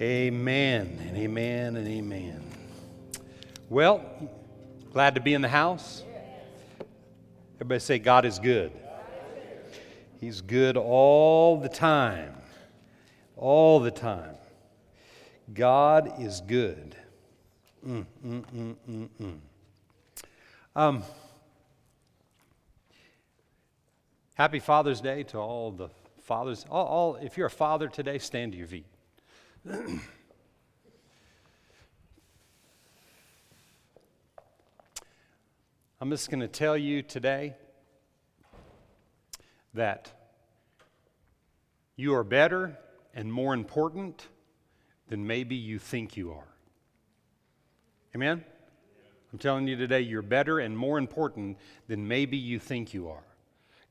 Amen and amen and amen. Well, glad to be in the house. Everybody say, God is good. He's good all the time. All the time. God is good. Mm, mm, mm, mm, mm. Um, happy Father's Day to all the fathers. All, all, if you're a father today, stand to your feet. I'm just going to tell you today that you are better and more important than maybe you think you are. Amen? I'm telling you today, you're better and more important than maybe you think you are.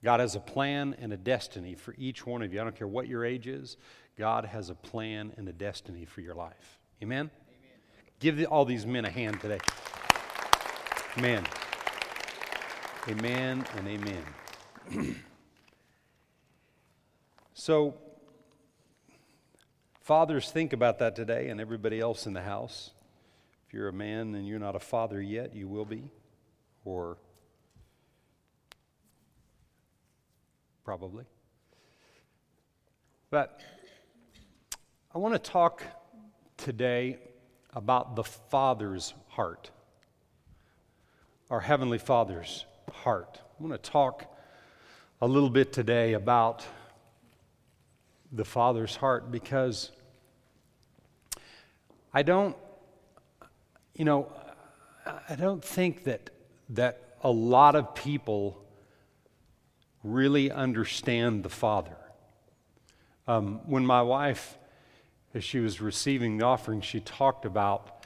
God has a plan and a destiny for each one of you. I don't care what your age is, God has a plan and a destiny for your life. Amen? Amen. Give all these men a hand today. Amen. Amen and amen. so, fathers, think about that today, and everybody else in the house. If you're a man and you're not a father yet, you will be. Or probably. But I want to talk today about the Father's heart, our Heavenly Father's heart. I want to talk a little bit today about the Father's heart because I don't, you know, I don't think that, that a lot of people really understand the Father. Um, when my wife, as she was receiving the offering, she talked about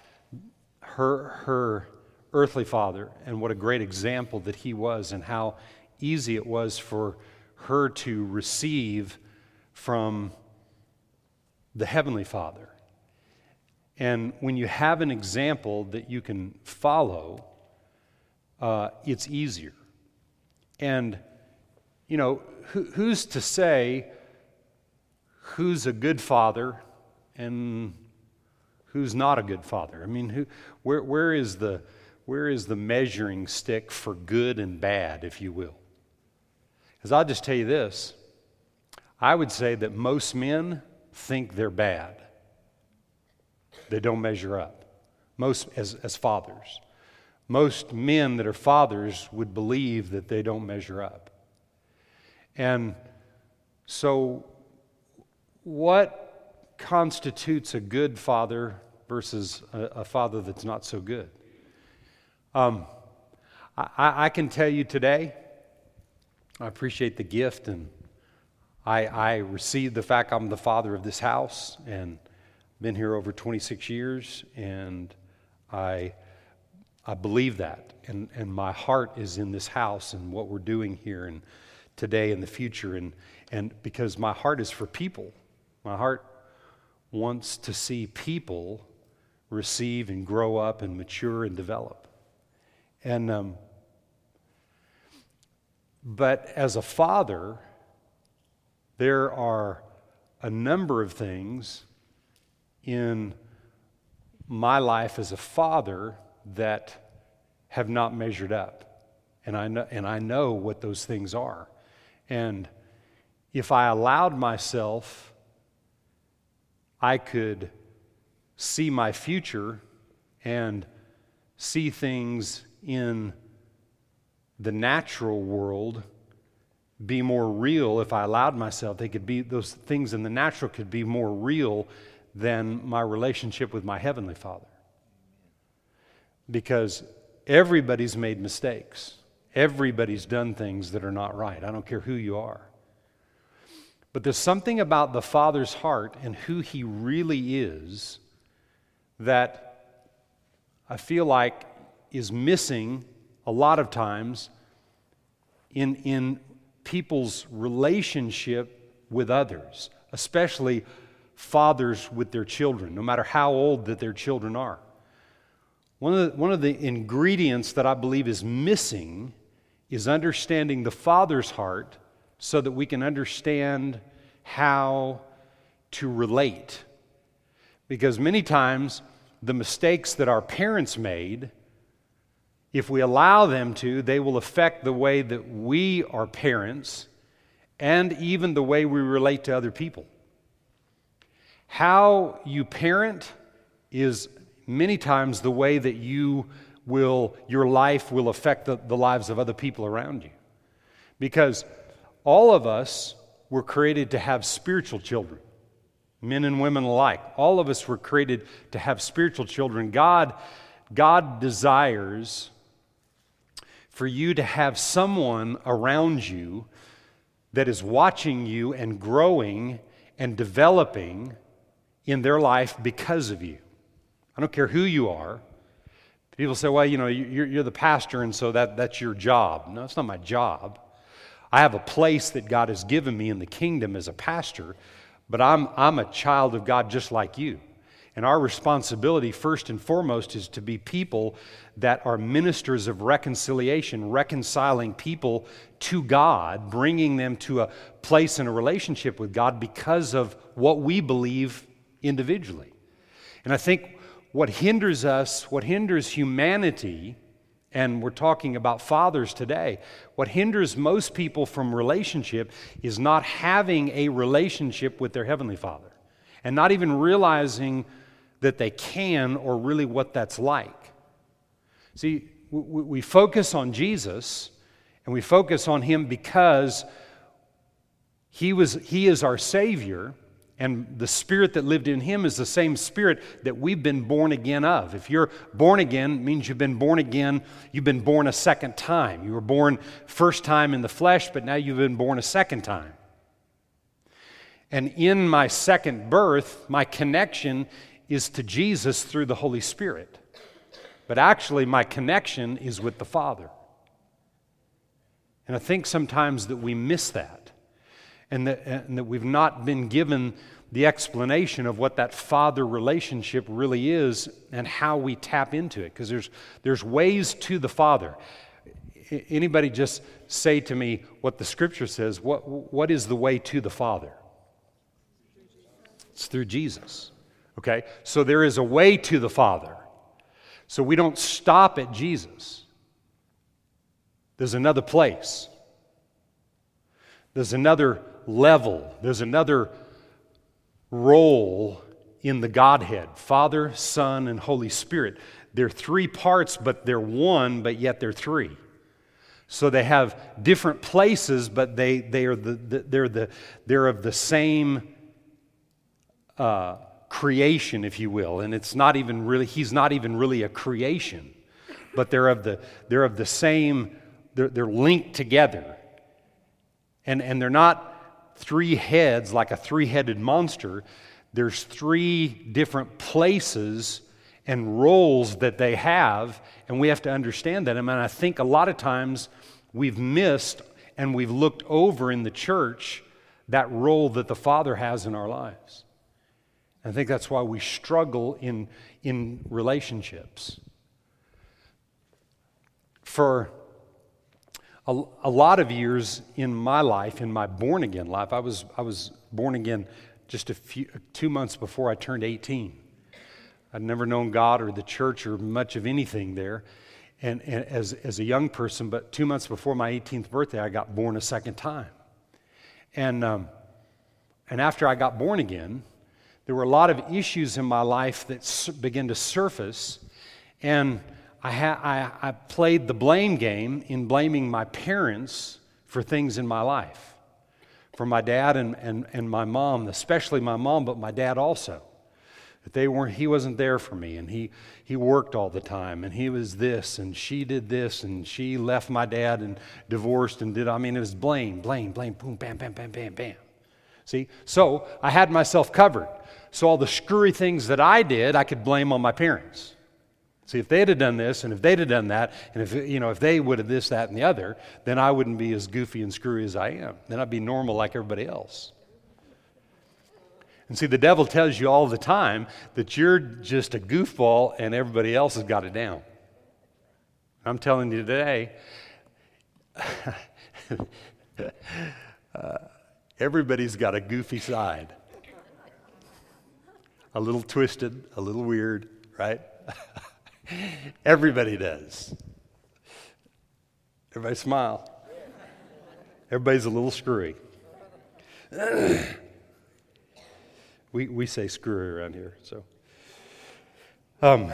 her, her earthly father and what a great example that he was, and how easy it was for her to receive from the Heavenly Father. And when you have an example that you can follow, uh, it's easier. And you know, who, who's to say who's a good father and who's not a good father? I mean, who, where, where, is the, where is the measuring stick for good and bad, if you will? Because I'll just tell you this I would say that most men think they're bad, they don't measure up, most as, as fathers. Most men that are fathers would believe that they don't measure up. And so, what constitutes a good father versus a, a father that's not so good? Um, I, I, can tell you today, I appreciate the gift and I, I received the fact I'm the father of this house and been here over 26 years and I, I believe that and, and my heart is in this house and what we're doing here and today and the future. And, and because my heart is for people, my heart wants to see people receive and grow up and mature and develop. And, um, but as a father, there are a number of things in my life as a father that have not measured up. And I know, and I know what those things are. And if I allowed myself, I could see my future and see things in the natural world be more real if I allowed myself. They could be, those things in the natural could be more real than my relationship with my Heavenly Father. Because everybody's made mistakes. Everybody's done things that are not right. I don't care who you are. But there's something about the Father's heart and who He really is that I feel like is missing a lot of times in, in people's relationship with others, especially fathers with their children, no matter how old that their children are. One of the, one of the ingredients that I believe is missing is understanding the Father's heart so that we can understand how to relate. Because many times, the mistakes that our parents made, if we allow them to, they will affect the way that we are parents and even the way we relate to other people. How you parent is many times the way that you will, your life will affect the, the lives of other people around you. Because all of us were created to have spiritual children, men and women alike. All of us were created to have spiritual children. God, God desires for you to have someone around you that is watching you and growing and developing in their life because of you. I don't care who you are. People say, well, you know, you're, you're the pastor, and so that, that's your job. No, it's not my job. I have a place that God has given me in the kingdom as a pastor, but I'm, I'm a child of God just like you. And our responsibility, first and foremost, is to be people that are ministers of reconciliation, reconciling people to God, bringing them to a place in a relationship with God because of what we believe individually. And I think what hinders us, what hinders humanity, and we're talking about fathers today, what hinders most people from relationship is not having a relationship with their Heavenly Father and not even realizing that they can or really what that's like. See, we focus on Jesus and we focus on Him because He, was, he is our Savior and the spirit that lived in him is the same spirit that we've been born again of. If you're born again, it means you've been born again, you've been born a second time. You were born first time in the flesh, but now you've been born a second time. And in my second birth, my connection is to Jesus through the Holy Spirit. But actually, my connection is with the Father. And I think sometimes that we miss that and that, and that we've not been given the explanation of what that father relationship really is and how we tap into it. Because there's, there's ways to the father. Anybody just say to me what the scripture says what, what is the way to the father? It's through jesus okay? So there is a way to the father. So we don't stop at jesus. There's another place. There's another level, there's another role in the Godhead Father, Son, and Holy Spirit. They're three parts, but they're one, but yet they're three. So they have different places, but they, they are the, the they're, the, they're of the same uh, creation, if you will. And it's not even really, he's not even really a creation, but they're of the, they're of the same, they're, they're linked together. And, and they're not three heads like a three headed monster, there's three different places and roles that they have, and we have to understand that. I mean, I think a lot of times we've missed and we've looked over in the church that role that the Father has in our lives. I think that's why we struggle in, in relationships. For a, a lot of years in my life, in my born again life, I was, I was born again just a few, two months before I turned 18. I'd never known God or the church or much of anything there. And, and, as, as a young person, but two months before my 18th birthday, I got born a second time. And, um, and after I got born again, there were a lot of issues in my life that began to surface. And I, ha- I, I played the blame game in blaming my parents for things in my life, for my dad and, and, and my mom, especially my mom, but my dad also. That they weren't, he wasn't there for me, and he, he worked all the time, and he was this, and she did this, and she left my dad and divorced and did, I mean, it was blame, blame, blame, boom, bam, bam, bam, bam, bam. See? So I had myself covered. So all the screwy things that I did, I could blame on my parents. See, if they'd have done this and if they'd have done that, and if, you know, if they would have this, that, and the other, then I wouldn't be as goofy and screwy as I am. Then I'd be normal like everybody else. And see, the devil tells you all the time that you're just a goofball and everybody else has got it down. I'm telling you today, uh, everybody's got a goofy side. a little twisted, a little weird, right? Everybody does. Everybody smile. Everybody's a little screwy. we, we say screwy around here, so. Um,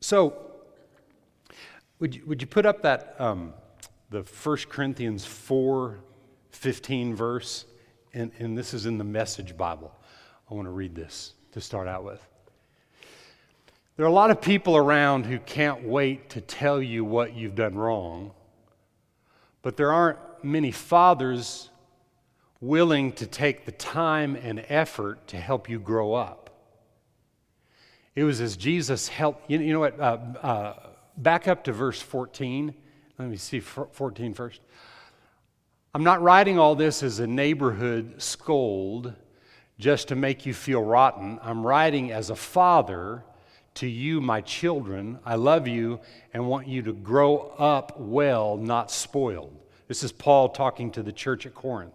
so, would you, would you put up that, um, the 1 Corinthians 4 15 verse? And, and this is in the Message Bible. I want to read this to start out with. There are a lot of people around who can't wait to tell you what you've done wrong, but there aren't many fathers willing to take the time and effort to help you grow up. It was as Jesus helped, you, know what, uh, uh, back up to verse 14. Let me see 14 first. I'm not writing all this as a neighborhood scold just to make you feel rotten. I'm writing as a father to you, my children. I love you and want you to grow up well, not spoiled. This is Paul talking to the church at Corinth.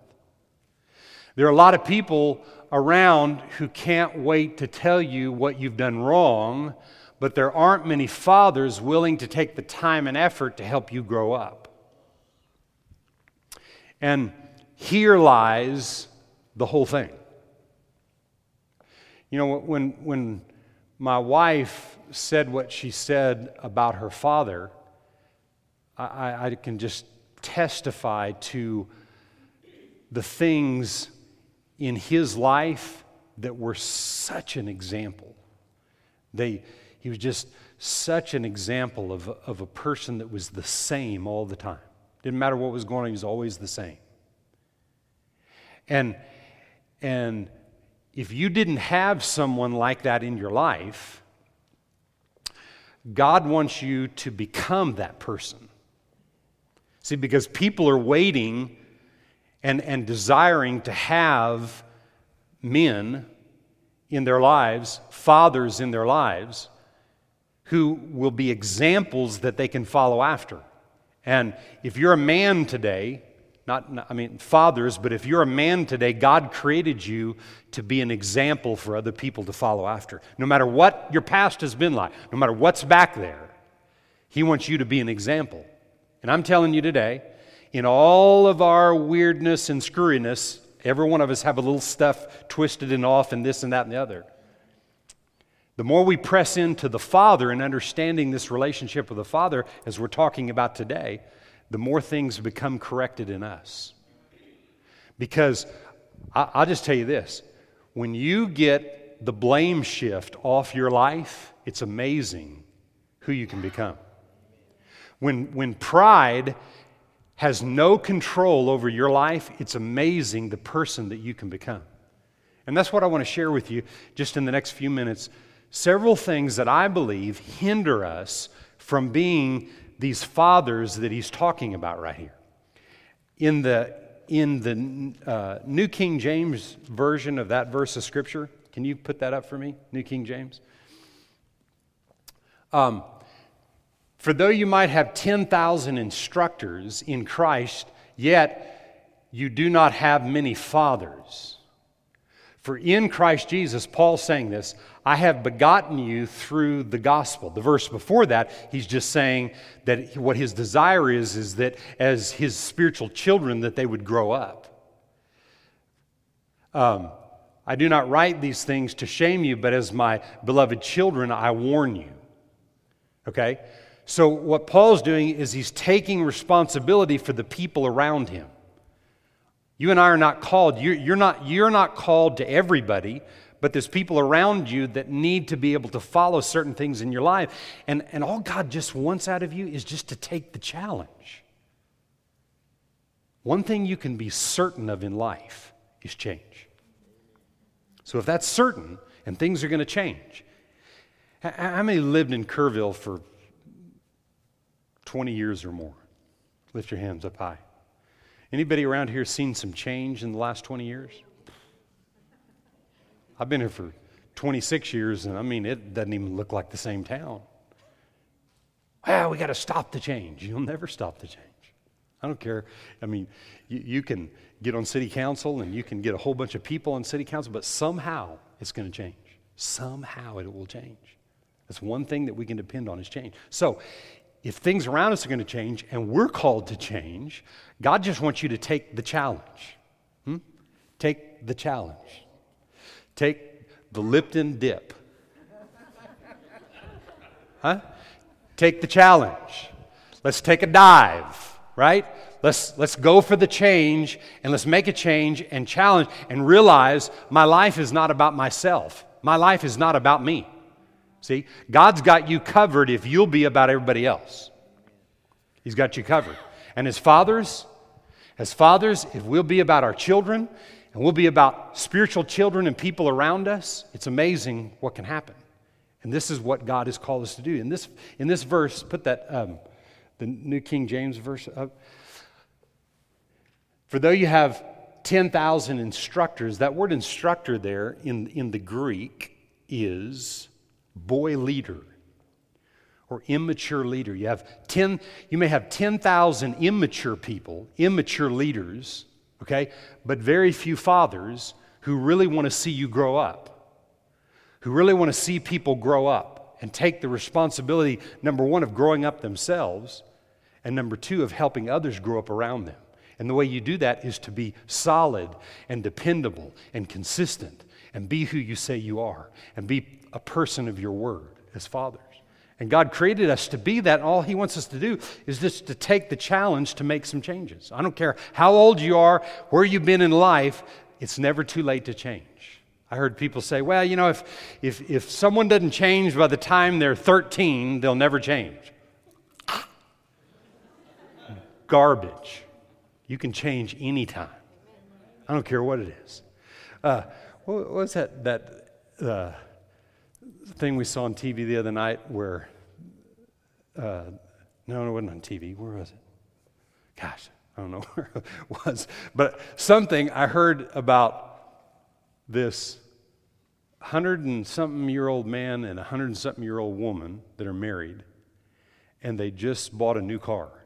There are a lot of people around who can't wait to tell you what you've done wrong, but there aren't many fathers willing to take the time and effort to help you grow up. And here lies the whole thing. You know, when, when my wife said what she said about her father, I, I can just testify to the things in his life that were such an example. They, he was just such an example of, of a person that was the same all the time. Didn't matter what was going on, he was always the same. And, and if you didn't have someone like that in your life, God wants you to become that person. See, because people are waiting and, and desiring to have men in their lives, fathers in their lives, who will be examples that they can follow after. And if you're a man today, not, I mean, fathers, but if you're a man today, God created you to be an example for other people to follow after. No matter what your past has been like, no matter what's back there, He wants you to be an example. And I'm telling you today, in all of our weirdness and screwiness, every one of us have a little stuff twisted and off and this and that and the other. The more we press into the Father and understanding this relationship with the Father, as we're talking about today, the more things become corrected in us. Because I, will just tell you this when you get the blame shift off your life, it's amazing who you can become. When, when pride has no control over your life, it's amazing the person that you can become. And that's what I want to share with you just in the next few minutes several things that I believe hinder us from being these fathers that he's talking about right here. In the, in the uh, New King James version of that verse of Scripture, can you put that up for me, New King James? Um, for though you might have 10,000 instructors in Christ, yet you do not have many fathers. For in Christ Jesus, Paul's saying this, I have begotten you through the gospel. The verse before that, he's just saying that what his desire is, is that as his spiritual children, that they would grow up. Um, I do not write these things to shame you, but as my beloved children, I warn you. Okay? So, what Paul's doing is he's taking responsibility for the people around him. You and I are not called, you're, you're, not, you're not called to everybody, but there's people around you that need to be able to follow certain things in your life. And, and all God just wants out of you is just to take the challenge. One thing you can be certain of in life is change. So if that's certain and things are going to change, how many lived in Kerrville for 20 years or more? Lift your hands up high. Anybody around here seen some change in the last 20 years? I've been here for 26 years, and I mean, it doesn't even look like the same town. Well, we got to stop the change. You'll never stop the change. I don't care. I mean, you, you, can get on city council and you can get a whole bunch of people on city council, but somehow it's going to change. Somehow it will change. That's one thing that we can depend on is change. So, if things around us are going to change and we're called to change, God just wants you to take the challenge. Hmm? Take the challenge. Take the Lipton dip. Huh? Take the challenge. Let's take a dive, right? Let's, let's go for the change and let's make a change and challenge and realize my life is not about myself. My life is not about me. See, God's got you covered if you'll be about everybody else. He's got you covered. And as fathers, as fathers, if we'll be about our children and we'll be about spiritual children and people around us, it's amazing what can happen. And this is what God has called us to do. In this, in this verse, put that, um, the New King James verse up. For though you have 10,000 instructors, that word instructor there in, in the Greek is boy leader or immature leader. You have 10, you may have 10,000 immature people, immature leaders, okay, but very few fathers who really want to see you grow up, who really want to see people grow up and take the responsibility, number one, of growing up themselves, and number two, of helping others grow up around them. And the way you do that is to be solid and dependable and consistent and be who you say you are and be a person of your word as fathers. And God created us to be that. All He wants us to do is just to take the challenge to make some changes. I don't care how old you are, where you've been in life, it's never too late to change. I heard people say, well, you know, if, if, if someone doesn't change by the time they're 13, they'll never change. Garbage. You can change anytime. I don't care what it is. Uh, what was that, that uh, thing we saw on TV the other night where, uh, no, it wasn't on TV. Where was it? Gosh, I don't know where it was. But something I heard about this hundred and something year old man and a hundred and something year old woman that are married, and they just bought a new car.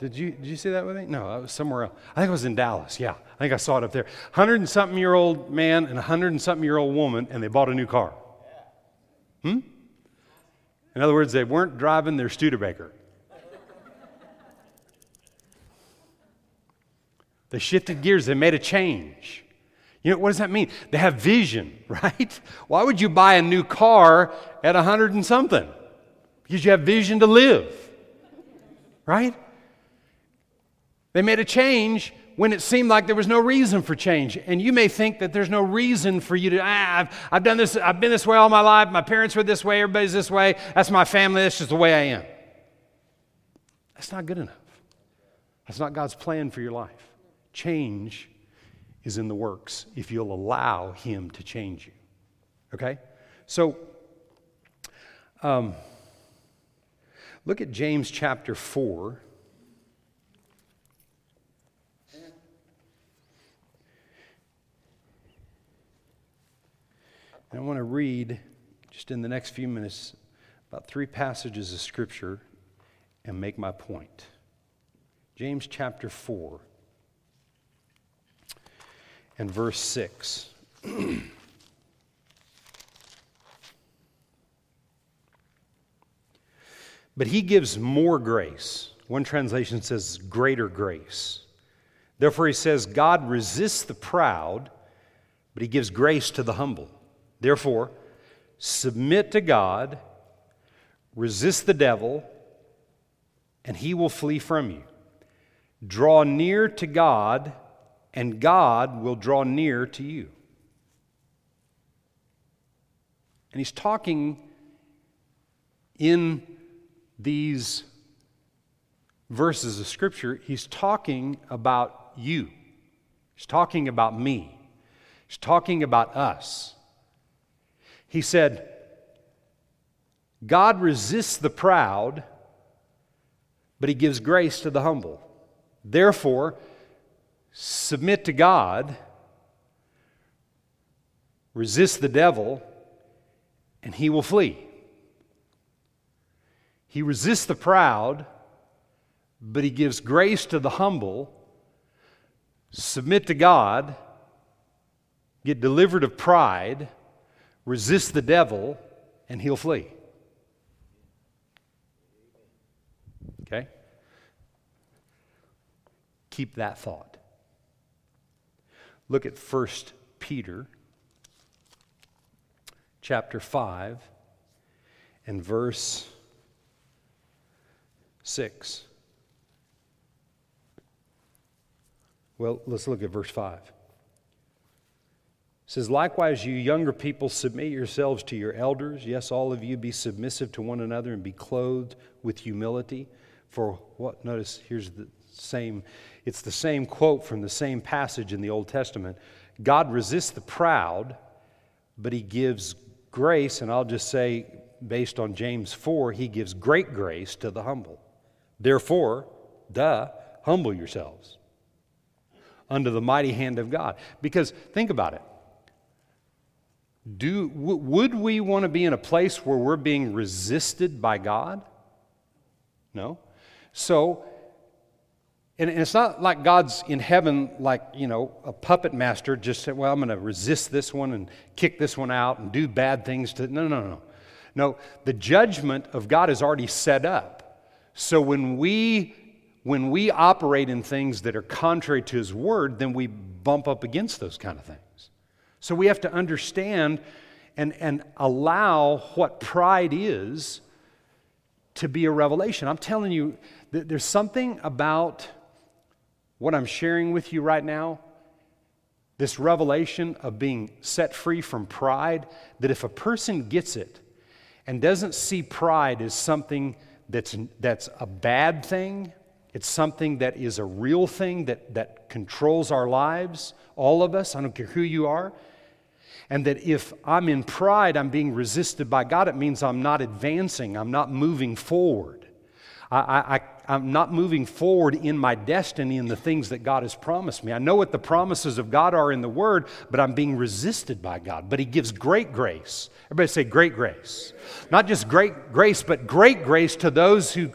Did you, did you see that with me? No, I was somewhere else. I think it was in Dallas. Yeah, I think I saw it up there. Hundred and something year old man and a hundred and something year old woman, and they bought a new car. Hmm? In other words, they weren't driving their Studebaker. They shifted gears, they made a change. You know, what does that mean? They have vision, right? Why would you buy a new car at a hundred and something? Because you have vision to live, right? They made a change when it seemed like there was no reason for change. And you may think that there's no reason for you to, ah, I've, I've done this, I've been this way all my life. My parents were this way, everybody's this way. That's my family, that's just the way I am. That's not good enough. That's not God's plan for your life. Change is in the works if you'll allow Him to change you. Okay? So, um, look at James chapter 4. And I want to read, just in the next few minutes, about three passages of Scripture and make my point. James chapter 4 and verse 6. but he gives more grace. One translation says greater grace. Therefore, he says, God resists the proud, but he gives grace to the humble. Therefore, submit to God, resist the devil, and he will flee from you. Draw near to God, and God will draw near to you. And he's talking in these verses of Scripture, he's talking about you. He's talking about me. He's talking about us. He said, God resists the proud, but he gives grace to the humble. Therefore, submit to God, resist the devil, and he will flee. He resists the proud, but he gives grace to the humble. Submit to God, get delivered of pride, resist the devil, and he'll flee. Okay? Keep that thought. Look at 1 Peter chapter 5 and verse 6. Well, let's look at verse 5. It says, Likewise, you younger people, submit yourselves to your elders. Yes, all of you be submissive to one another and be clothed with humility. For what? Notice here's the same, it's the same quote from the same passage in the Old Testament. God resists the proud, but he gives grace, and I'll just say, based on James 4, he gives great grace to the humble. Therefore, duh, humble yourselves under the mighty hand of God. Because think about it. Do, w- would we want to be in a place where we're being resisted by God? No. So, and, and it's not like God's in heaven, like, you know, a puppet master just said, well, I'm going to resist this one and kick this one out and do bad things to. No, no, no. No, the judgment of God is already set up. So when we when we operate in things that are contrary to his word, then we bump up against those kind of things. So we have to understand and, and allow what pride is to be a revelation. I'm telling you, that there's something about what I'm sharing with you right now, this revelation of being set free from pride, that if a person gets it and doesn't see pride as something that's, that's a bad thing, it's something that is a real thing that, that controls our lives, all of us, I don't care who you are. And that if I'm in pride, I'm being resisted by God, it means I'm not advancing, I'm not moving forward. I, I, am not moving forward in my destiny and the things that God has promised me. I know what the promises of God are in the Word, but I'm being resisted by God. But He gives great grace. Everybody say, great grace. Not just great grace, but great grace to those who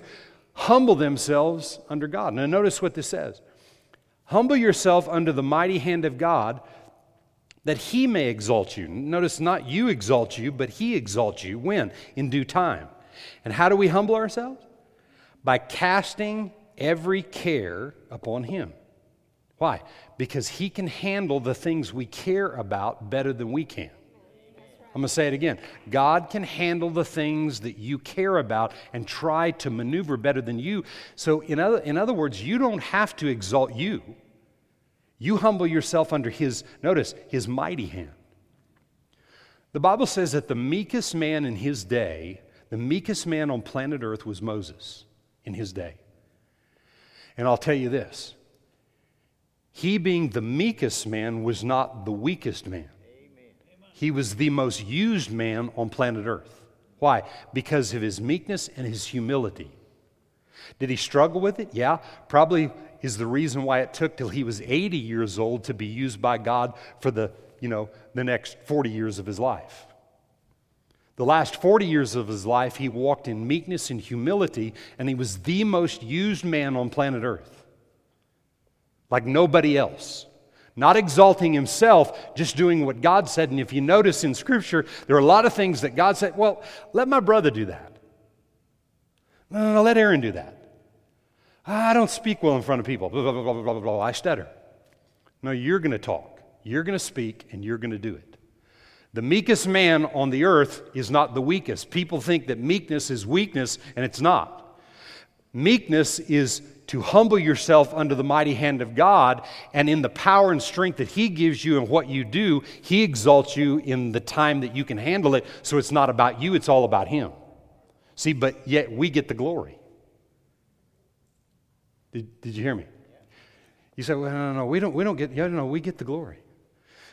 humble themselves under God. Now, notice what this says Humble yourself under the mighty hand of God that he may exalt you. Notice not you exalt you, but he exalts you. When? In due time. And how do we humble ourselves? By casting every care upon him. Why? Because he can handle the things we care about better than we can. I'm going to say it again. God can handle the things that you care about and try to maneuver better than you. So, in other, in other words, you don't have to exalt you. You humble yourself under His, notice, His mighty hand. The Bible says that the meekest man in his day, the meekest man on planet Earth was Moses in his day. And I'll tell you this he being the meekest man was not the weakest man. He was the most used man on planet Earth. Why? Because of his meekness and his humility. Did he struggle with it? Yeah. Probably is the reason why it took till he was 80 years old to be used by God for the, you know, the next 40 years of his life. The last 40 years of his life, he walked in meekness and humility, and he was the most used man on planet Earth. Like nobody else not exalting himself, just doing what God said. And if you notice in Scripture, there are a lot of things that God said, well, let my brother do that. No, no, no let Aaron do that. I don't speak well in front of people. Blah, blah, blah, blah, blah, blah. I stutter. No, you're going to talk. You're going to speak, and you're going to do it. The meekest man on the earth is not the weakest. People think that meekness is weakness, and it's not. Meekness is to humble yourself under the mighty hand of God, and in the power and strength that He gives you and what you do, He exalts you in the time that you can handle it. So it's not about you, it's all about Him. See, but yet we get the glory. Did, did you hear me? You say, well, no, no, no, we don't, we don't get, yeah, no, we get the glory.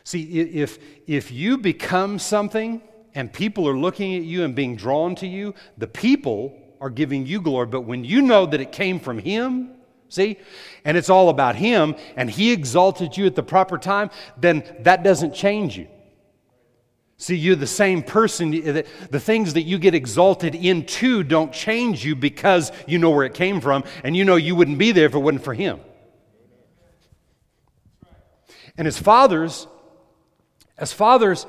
See, if, if you become something and people are looking at you and being drawn to you, the people are giving you glory. But when you know that it came from Him, see, and it's all about Him, and He exalted you at the proper time, then that doesn't change you. See, you're the same person. The things that you get exalted into don't change you because you know where it came from, and you know you wouldn't be there if it wasn't for Him. And as fathers, As fathers,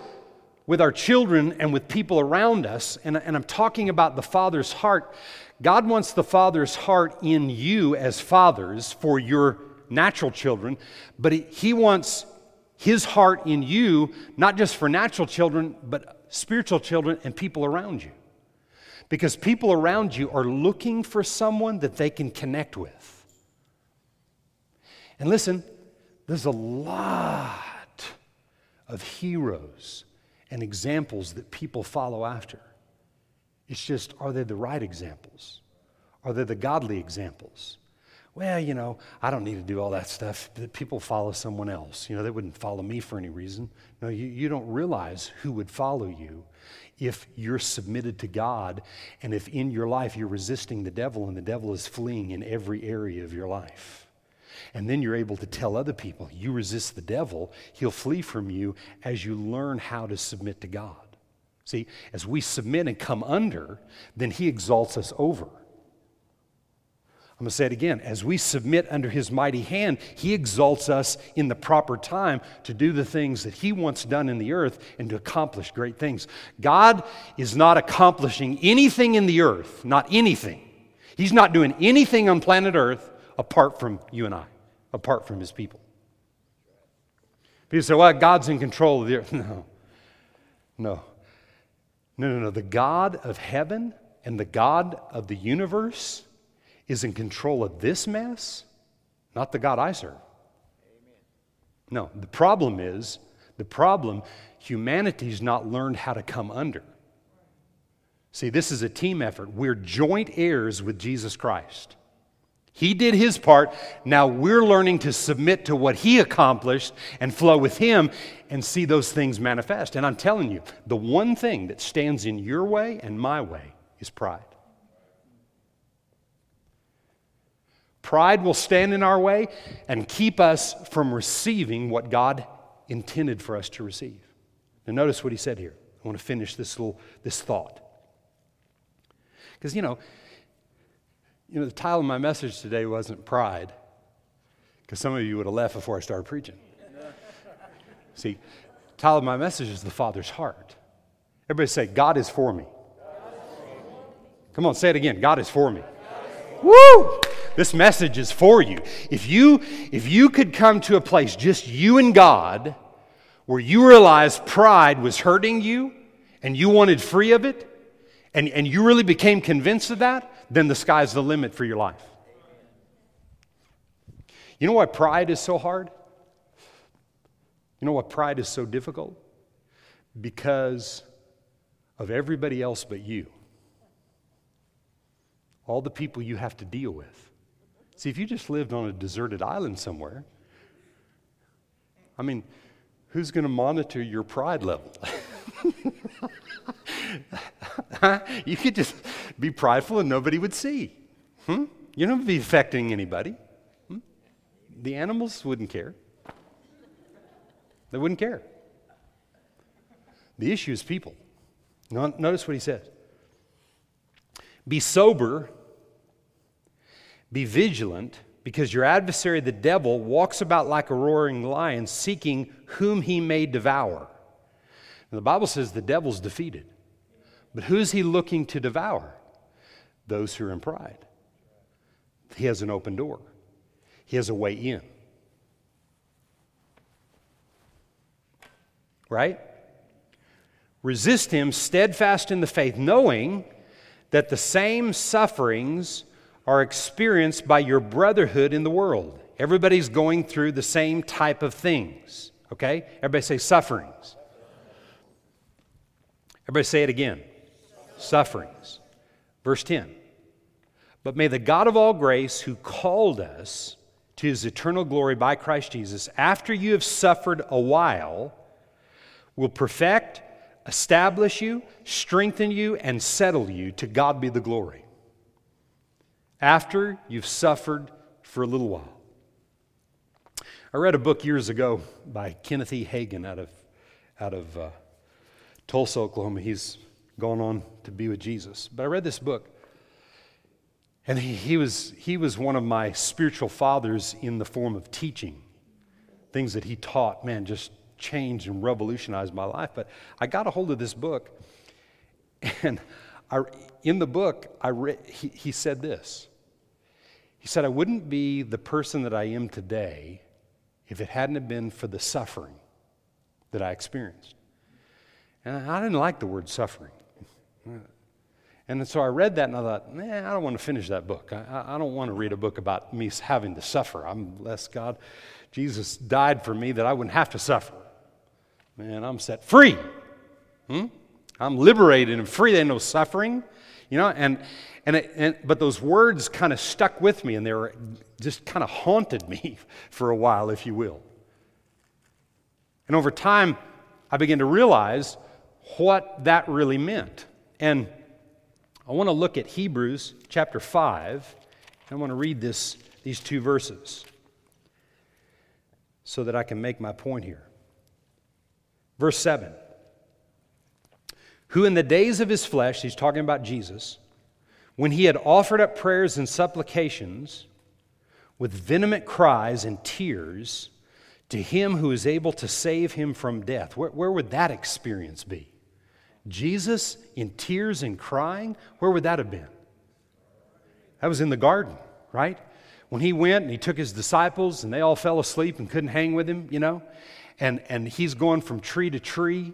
with our children and with people around us, and, and I'm talking about the Father's heart, God wants the Father's heart in you as fathers for your natural children, but He, he wants His heart in you, not just for natural children, but spiritual children and people around you. Because people around you are looking for someone that they can connect with. And listen, there's a lot of heroes and examples that people follow after. It's just, are they the right examples? Are they the godly examples? Well, you know, I don't need to do all that stuff. People follow someone else. You know, they wouldn't follow me for any reason. No, you, you don't realize who would follow you if you're submitted to God and if in your life you're resisting the devil and the devil is fleeing in every area of your life. And then you're able to tell other people, you resist the devil, he'll flee from you as you learn how to submit to God. See, as we submit and come under, then he exalts us over. I'm going to say it again. As we submit under his mighty hand, he exalts us in the proper time to do the things that he wants done in the earth and to accomplish great things. God is not accomplishing anything in the earth, not anything. He's not doing anything on planet earth apart from you and I apart from his people. People say, well, God's in control of the earth. No. No. No, no, no. The God of heaven and the God of the universe is in control of this mess, not the God I serve. No, the problem is, the problem, humanity's not learned how to come under. See, this is a team effort. We're joint heirs with Jesus Christ. He did his part. Now we're learning to submit to what he accomplished and flow with him and see those things manifest. And I'm telling you, the one thing that stands in your way and my way is pride. Pride will stand in our way and keep us from receiving what God intended for us to receive. Now, notice what he said here. I want to finish this little this thought. Because, you know, you know, the title of my message today wasn't pride, because some of you would have left before I started preaching. See, the title of my message is The Father's Heart. Everybody say, God is for me. Come on, say it again. God is for me. Woo! This message is for you. If you if you could come to a place just you and God where you realized pride was hurting you and you wanted free of it and, and you really became convinced of that, then the sky's the limit for your life. You know why pride is so hard? You know why pride is so difficult? Because of everybody else but you. All the people you have to deal with. See, if you just lived on a deserted island somewhere, I mean, who's going to monitor your pride level? you could just be prideful and nobody would see. Hmm? You don't be affecting anybody. Hmm? The animals wouldn't care. They wouldn't care. The issue is people. Notice what he says Be sober, be vigilant, because your adversary, the devil, walks about like a roaring lion, seeking whom he may devour. And the Bible says the devil's defeated. But who's he looking to devour? Those who are in pride. He has an open door, he has a way in. Right? Resist him steadfast in the faith, knowing that the same sufferings are experienced by your brotherhood in the world. Everybody's going through the same type of things. Okay? Everybody say sufferings. Everybody say it again sufferings. Verse 10 But may the God of all grace, who called us to his eternal glory by Christ Jesus, after you have suffered a while, will perfect, establish you, strengthen you, and settle you. To God be the glory. After you've suffered for a little while. I read a book years ago by Kenneth E. Hagin out of, out of uh, Tulsa, Oklahoma. He's gone on to be with Jesus. But I read this book, and he, he, was, he was one of my spiritual fathers in the form of teaching. Things that he taught, man, just changed and revolutionized my life. But I got a hold of this book, and I, in the book, I re- he, he said this. He said, I wouldn't be the person that I am today if it hadn't have been for the suffering that I experienced. And I didn't like the word suffering. And so I read that and I thought, man, I don't want to finish that book. I, I don't want to read a book about me having to suffer. I'm blessed God. Jesus died for me that I wouldn't have to suffer. Man, I'm set free. Hmm? I'm liberated and free. There's no suffering. You know, and, and, it, and but those words kind of stuck with me and they were just kind of haunted me for a while, if you will. And over time, I began to realize what that really meant. And I want to look at Hebrews chapter 5. and I want to read this, these two verses so that I can make my point here. Verse 7 Who in the days of his flesh, he's talking about Jesus, when he had offered up prayers and supplications with vehement cries and tears to him who is able to save him from death, where, where would that experience be? Jesus in tears and crying, where would that have been? That was in the garden, right? When he went and he took his disciples and they all fell asleep and couldn't hang with him, you know? And, and he's going from tree to tree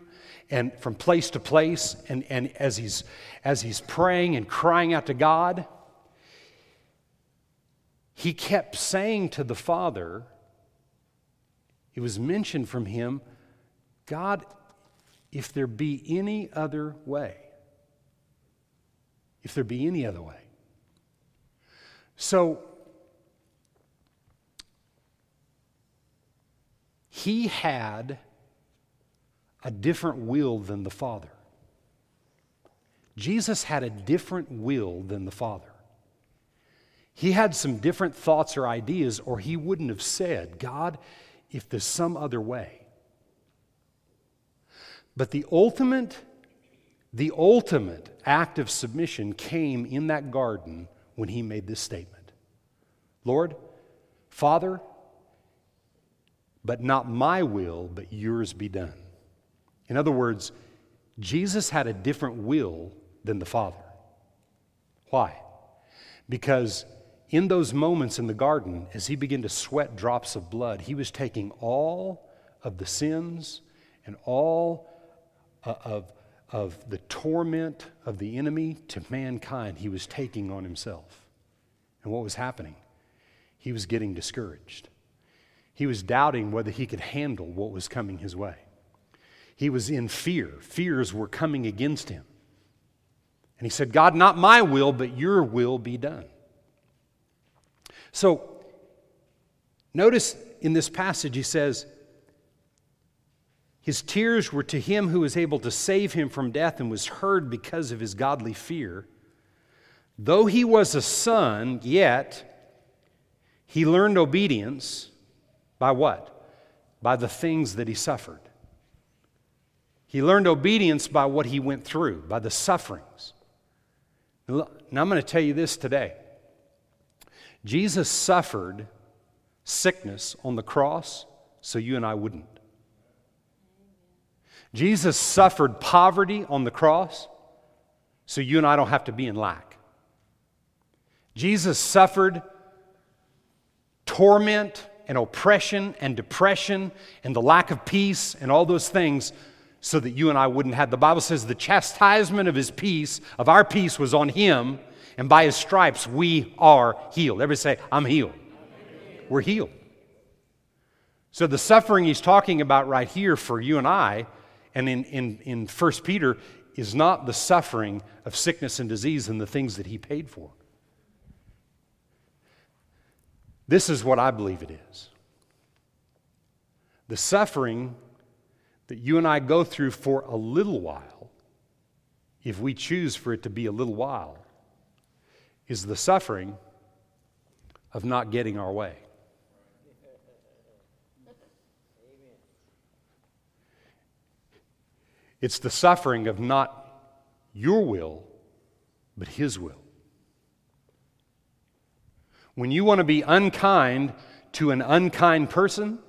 and from place to place. And, and as, he's, as he's praying and crying out to God, he kept saying to the Father, it was mentioned from him, God, if there be any other way. If there be any other way. So, he had a different will than the Father. Jesus had a different will than the Father. He had some different thoughts or ideas, or he wouldn't have said, God, if there's some other way. But the ultimate, the ultimate act of submission came in that garden when he made this statement Lord, Father, but not my will, but yours be done. In other words, Jesus had a different will than the Father. Why? Because in those moments in the garden, as he began to sweat drops of blood, he was taking all of the sins and all Uh, of, of the torment of the enemy to mankind he was taking on himself. And what was happening? He was getting discouraged. He was doubting whether he could handle what was coming his way. He was in fear. Fears were coming against him. And he said, God, not my will, but your will be done. So, notice in this passage, he says, his tears were to him who was able to save him from death and was heard because of his godly fear. Though he was a son, yet he learned obedience by what? By the things that he suffered. He learned obedience by what he went through, by the sufferings. Now, I'm going to tell you this today Jesus suffered sickness on the cross so you and I wouldn't. Jesus suffered poverty on the cross so you and I don't have to be in lack. Jesus suffered torment and oppression and depression and the lack of peace and all those things so that you and I wouldn't have. The Bible says the chastisement of his peace, of our peace, was on him, and by his stripes we are healed. Everybody say, I'm healed. We're healed. So the suffering he's talking about right here for you and I and in, in, in 1 Peter is not the suffering of sickness and disease and the things that he paid for. This is what I believe it is. The suffering that you and I go through for a little while, if we choose for it to be a little while, is the suffering of not getting our way. It's the suffering of not your will, but His will. When you want to be unkind to an unkind person,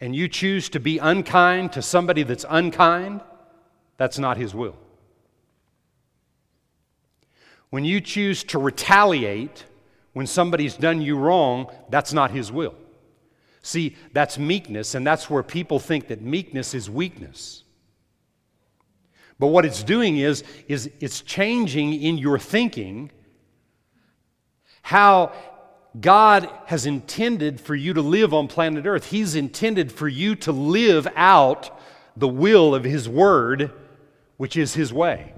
and you choose to be unkind to somebody that's unkind, that's not His will. When you choose to retaliate when somebody's done you wrong, that's not His will. See, that's meekness, and that's where people think that meekness is weakness. But what it's doing is, is it's changing in your thinking how God has intended for you to live on planet Earth. He's intended for you to live out the will of His Word, which is His way.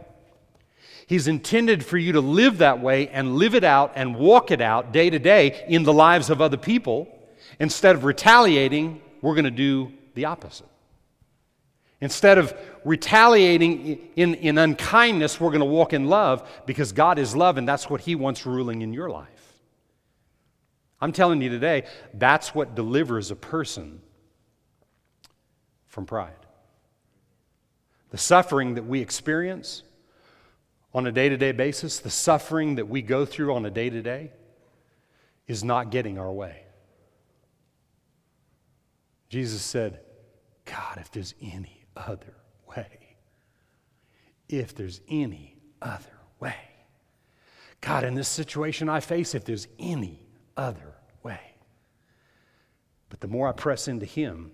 He's intended for you to live that way and live it out and walk it out day to day in the lives of other people. Instead of retaliating, we're going to do the opposite. Instead of retaliating in, in unkindness, we're going to walk in love because God is love and that's what He wants ruling in your life. I'm telling you today, that's what delivers a person from pride. The suffering that we experience on a day to day basis, the suffering that we go through on a day to day, is not getting our way. Jesus said, God, if there's any other. If there's any other way. God, in this situation I face, if there's any other way. But the more I press into Him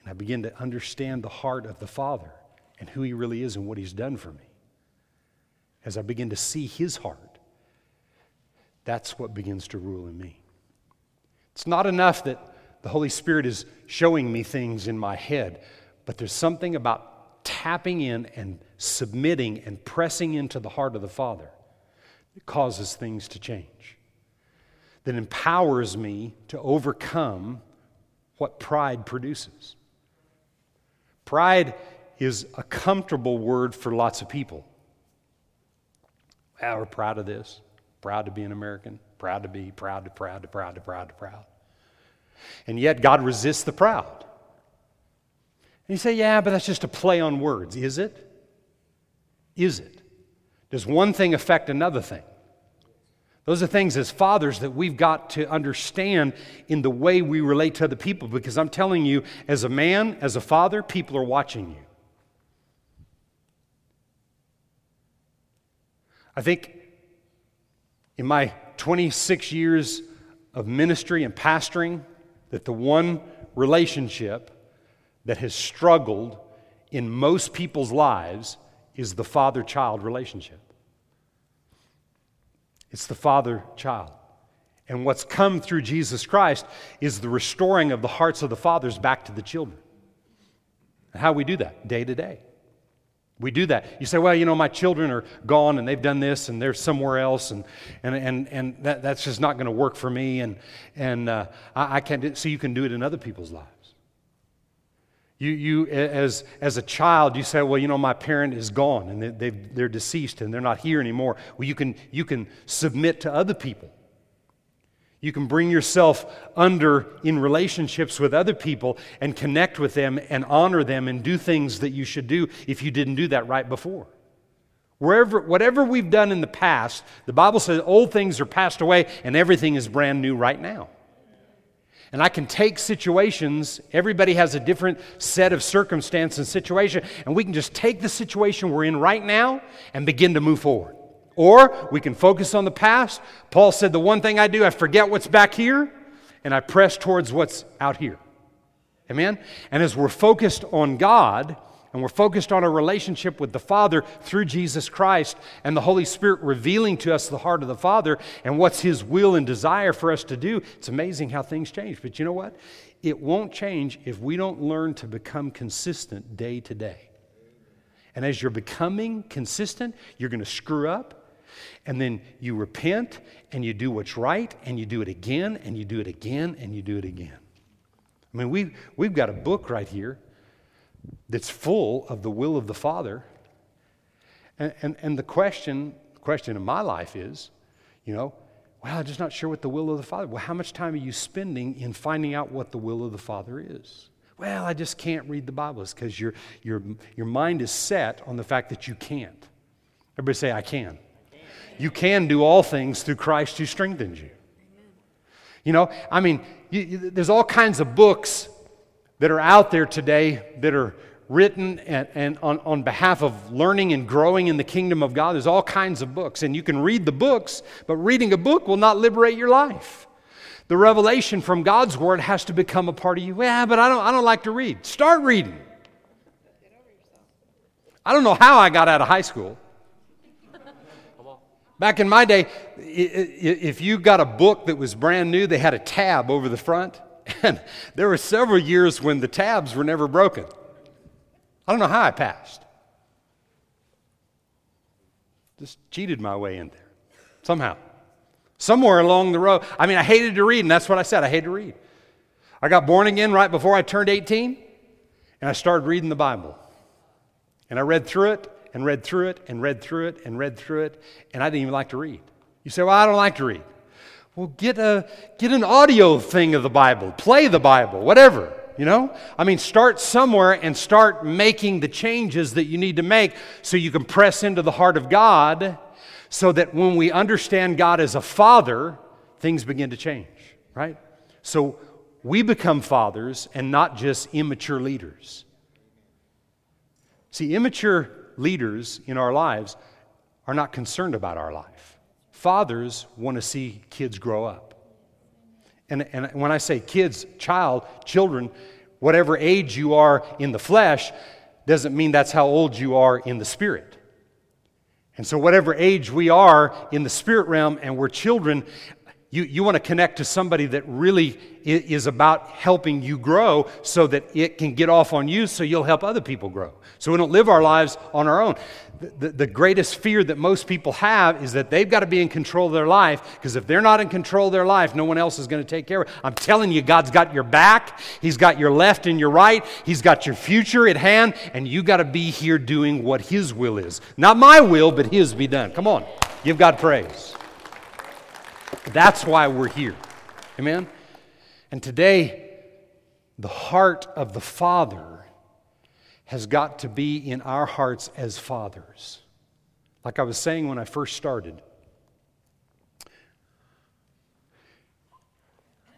and I begin to understand the heart of the Father and who He really is and what He's done for me, as I begin to see His heart, that's what begins to rule in me. It's not enough that the Holy Spirit is showing me things in my head. But there's something about tapping in and submitting and pressing into the heart of the Father causes things to change, that empowers me to overcome what pride produces. Pride is a comfortable word for lots of people. Well, we're proud of this, proud to be an American, proud to be, proud to, proud to, proud to, proud to, proud. And yet God resists the proud. You say, yeah, but that's just a play on words. Is it? Is it? Does one thing affect another thing? Those are things as fathers that we've got to understand in the way we relate to other people because I'm telling you, as a man, as a father, people are watching you. I think in my 26 years of ministry and pastoring, that the one relationship that has struggled in most people's lives is the father child relationship. It's the father child. And what's come through Jesus Christ is the restoring of the hearts of the fathers back to the children. And how we do that? Day to day. We do that. You say, well, you know, my children are gone and they've done this and they're somewhere else and, and, and, and that, that's just not going to work for me and, and uh, I, I can't do it. So you can do it in other people's lives. You, you as, as a child, you say, well, you know, my parent is gone and they, they're deceased and they're not here anymore. Well, you can, you can submit to other people. You can bring yourself under in relationships with other people and connect with them and honor them and do things that you should do if you didn't do that right before. Wherever, whatever we've done in the past, the Bible says old things are passed away and everything is brand new right now. And I can take situations, everybody has a different set of circumstance and situation, and we can just take the situation we're in right now and begin to move forward. Or we can focus on the past. Paul said, The one thing I do, I forget what's back here and I press towards what's out here. Amen? And as we're focused on God, and we're focused on a relationship with the Father through Jesus Christ and the Holy Spirit revealing to us the heart of the Father and what's His will and desire for us to do. It's amazing how things change. But you know what? It won't change if we don't learn to become consistent day to day. And as you're becoming consistent, you're going to screw up. And then you repent and you do what's right and you do it again and you do it again and you do it again. I mean, we've, we've got a book right here that's full of the will of the Father. And, and, and the question, question in my life is, you know, well, I'm just not sure what the will of the Father. Well, how much time are you spending in finding out what the will of the Father is? Well, I just can't read the Bible. It's because your, your, your mind is set on the fact that you can't. Everybody say, I can. You can do all things through Christ who strengthens you. You know, I mean, you, you, there's all kinds of books that are out there today that are written and, and on, on behalf of learning and growing in the kingdom of God. There's all kinds of books, and you can read the books, but reading a book will not liberate your life. The revelation from God's word has to become a part of you. Yeah, but I don't, I don't like to read. Start reading. I don't know how I got out of high school. Back in my day, if you got a book that was brand new, they had a tab over the front. And there were several years when the tabs were never broken. I don't know how I passed. Just cheated my way in there somehow. Somewhere along the road. I mean, I hated to read, and that's what I said. I hated to read. I got born again right before I turned 18, and I started reading the Bible. And I read through it, and read through it, and read through it, and read through it, and I didn't even like to read. You say, Well, I don't like to read. Well, get, a, get an audio thing of the Bible, play the Bible, whatever. You know? I mean, start somewhere and start making the changes that you need to make so you can press into the heart of God so that when we understand God as a father, things begin to change, right? So we become fathers and not just immature leaders. See, immature leaders in our lives are not concerned about our life. Fathers want to see kids grow up. And, and when I say kids, child, children, whatever age you are in the flesh, doesn't mean that's how old you are in the spirit. And so, whatever age we are in the spirit realm and we're children, you, you want to connect to somebody that really is about helping you grow so that it can get off on you so you'll help other people grow. So we don't live our lives on our own. The, the, greatest fear that most people have is that they've got to be in control of their life because if they're not in control of their life, no one else is going to take care of it. I'm telling you, God's got your back, He's got your left and your right, He's got your future at hand, and you got to be here doing what His will is. Not my will, but His be done. Come on, give God praise. That's why we're here. Amen? And today, the heart of the Father has got to be in our hearts as fathers. Like I was saying when I first started,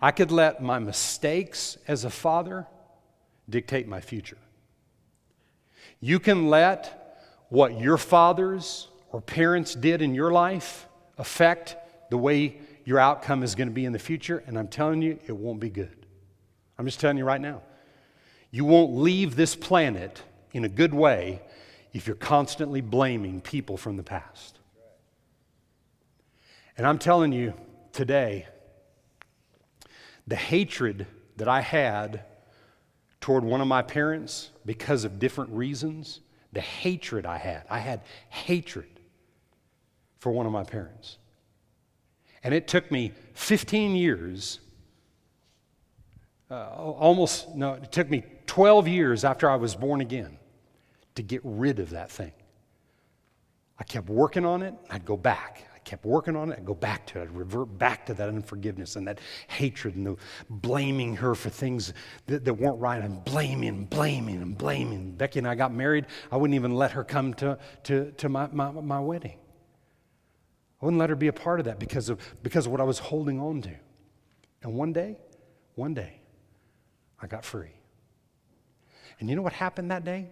I could let my mistakes as a father dictate my future. You can let what your fathers or parents did in your life affect the way your outcome is going to be in the future, and I'm telling you, it won't be good. I'm just telling you right now. You won't leave this planet in a good way if you're constantly blaming people from the past. And I'm telling you today, the hatred that I had toward one of my parents because of different reasons, the hatred I had, I had hatred for one of my parents. And it took me 15 years, uh, almost, no, it took me 12 years after I was born again to get rid of that thing. I kept working on it, I'd go back. I kept working on it, I'd go back to it, I'd revert back to that unforgiveness and that hatred and the blaming her for things that, that weren't right. I'm blaming, blaming, and blaming. Becky and I got married, I wouldn't even let her come to, to, to my, my, my wedding. I wouldn't let her be a part of that because of, because of what I was holding on to. And one day, one day, I got free. And you know what happened that day?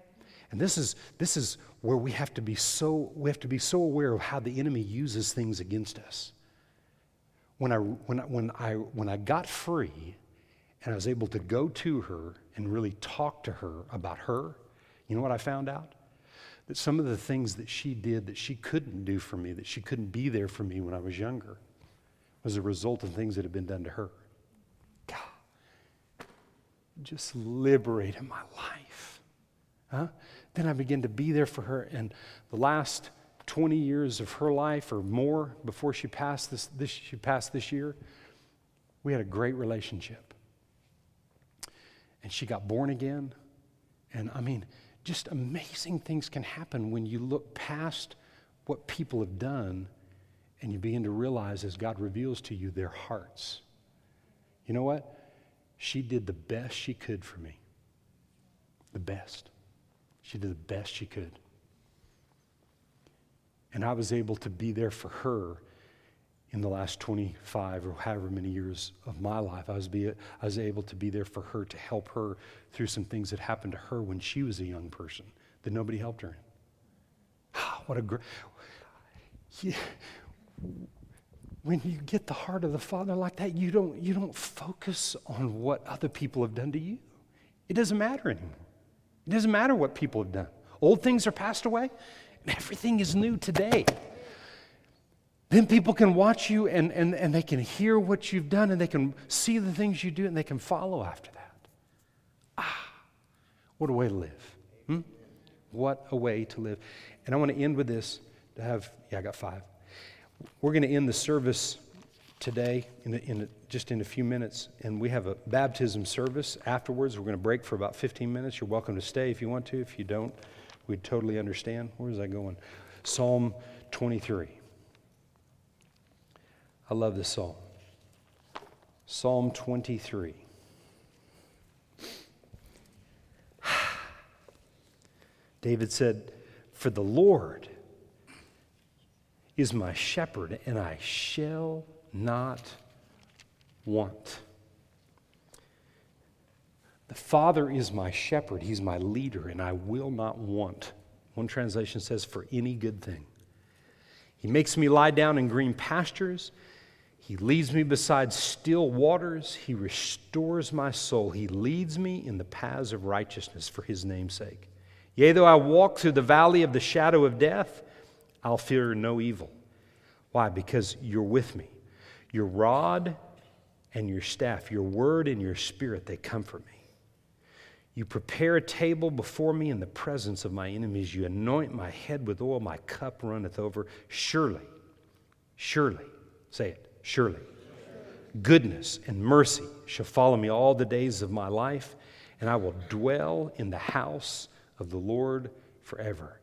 And this is, this is where we have to be so we have to be so aware of how the enemy uses things against us. When I, when, I, when, I, when I got free and I was able to go to her and really talk to her about her, you know what I found out? that some of the things that she did that she couldn't do for me, that she couldn't be there for me when I was younger, was a result of things that had been done to her. Just liberated my life. Huh? Then I began to be there for her, and the last 20 years of her life or more before she passed this, this she passed this year, we had a great relationship. And she got born again. And I mean, just amazing things can happen when you look past what people have done and you begin to realize as God reveals to you their hearts. You know what? She did the best she could for me. The best. She did the best she could. And I was able to be there for her in the last 25 or however many years of my life. I was, be, I was able to be there for her to help her through some things that happened to her when she was a young person that nobody helped her in. What a great. Yeah. When you get the heart of the Father like that, you don't, you don't focus on what other people have done to you. It doesn't matter anymore. It doesn't matter what people have done. Old things are passed away, and everything is new today. Then people can watch you and, and, and they can hear what you've done and they can see the things you do and they can follow after that. Ah, what a way to live. Hmm? What a way to live. And I want to end with this to have, yeah, I got five. We're going to end the service today in, a, in a, just in a few minutes, and we have a baptism service afterwards. We're going to break for about 15 minutes. You're welcome to stay if you want to. If you don't, we'd totally understand. Where's that going? Psalm 23. I love this psalm. Psalm 23. David said, For the Lord is my shepherd, and I shall not want. The Father is my shepherd, He's my leader, and I will not want. One translation says, For any good thing. He makes me lie down in green pastures. He leads me beside still waters. He restores my soul. He leads me in the paths of righteousness for his name's sake. Yea, though I walk through the valley of the shadow of death, I'll fear no evil. Why? Because you're with me. Your rod and your staff, your word and your spirit, they comfort me. You prepare a table before me in the presence of my enemies. You anoint my head with oil. My cup runneth over. Surely, surely, say it, surely, goodness and mercy shall follow me all the days of my life, and I will dwell in the house of the Lord forever.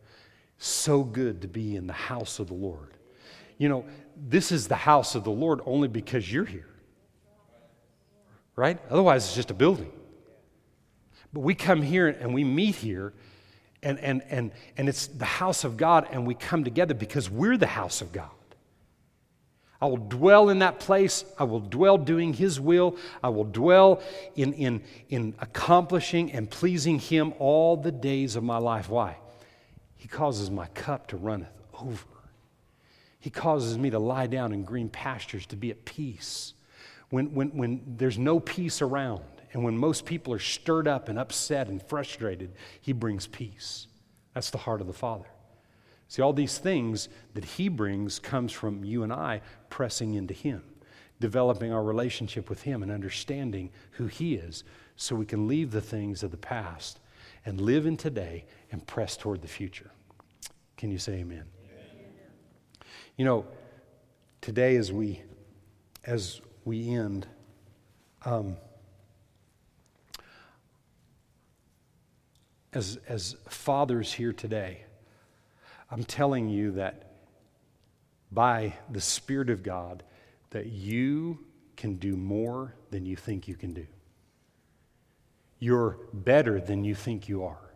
So good to be in the house of the Lord. You know, this is the house of the Lord only because you're here. Right? Otherwise, it's just a building. But we come here and we meet here, and, and, and, and it's the house of God, and we come together because we're the house of God. I will dwell in that place. I will dwell doing His will. I will dwell in, in, in accomplishing and pleasing Him all the days of my life. Why? He causes my cup to runneth over. He causes me to lie down in green pastures, to be at peace. When, when, when there's no peace around, and when most people are stirred up and upset and frustrated, He brings peace. That's the heart of the Father. See, all these things that He brings comes from you and I pressing into Him, developing our relationship with Him and understanding who He is so we can leave the things of the past and live in today and press toward the future. Can you say amen? You know, today as we as we end, um, as as fathers here today, I'm telling you that by the Spirit of God, that you can do more than you think you can do. You're better than you think you are.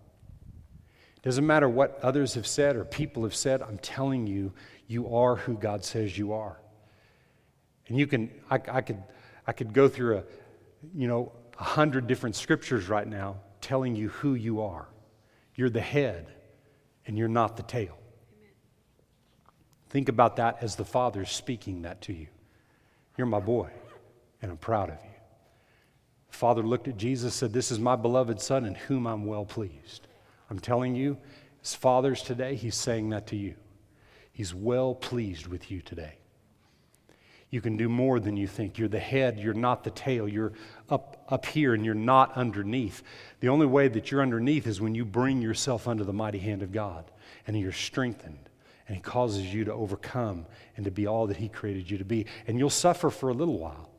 Doesn't matter what others have said or people have said, I'm telling you, you are who God says you are. And you can, I, I could, I could go through a, you know, a hundred different scriptures right now telling you who you are. You're the head, and you're not the tail. Amen. Think about that as the Father's speaking that to you. You're my boy, and I'm proud of you. The Father looked at Jesus, said, This is my beloved Son in whom I'm well pleased. I'm telling you, as fathers today, He's saying that to you. He's well pleased with you today. You can do more than you think. You're the head, you're not the tail. You're up, up here and you're not underneath. The only way that you're underneath is when you bring yourself under the mighty hand of God and you're strengthened and He causes you to overcome and to be all that He created you to be. And you'll suffer for a little while,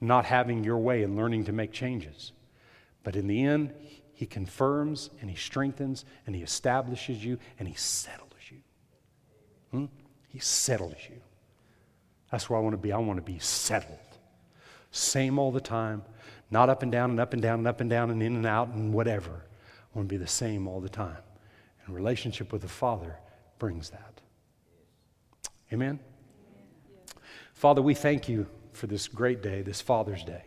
not having your way and learning to make changes. But in the end, He confirms and He strengthens and He establishes you and He settles Hmm? He settles you. That's where I want to be. I want to be settled. Same all the time, not up and down and up and down and up and down and in and out and whatever. I want to be the same all the time. And relationship with the Father brings that. Amen? Father, we thank you for this great day, this Father's Day.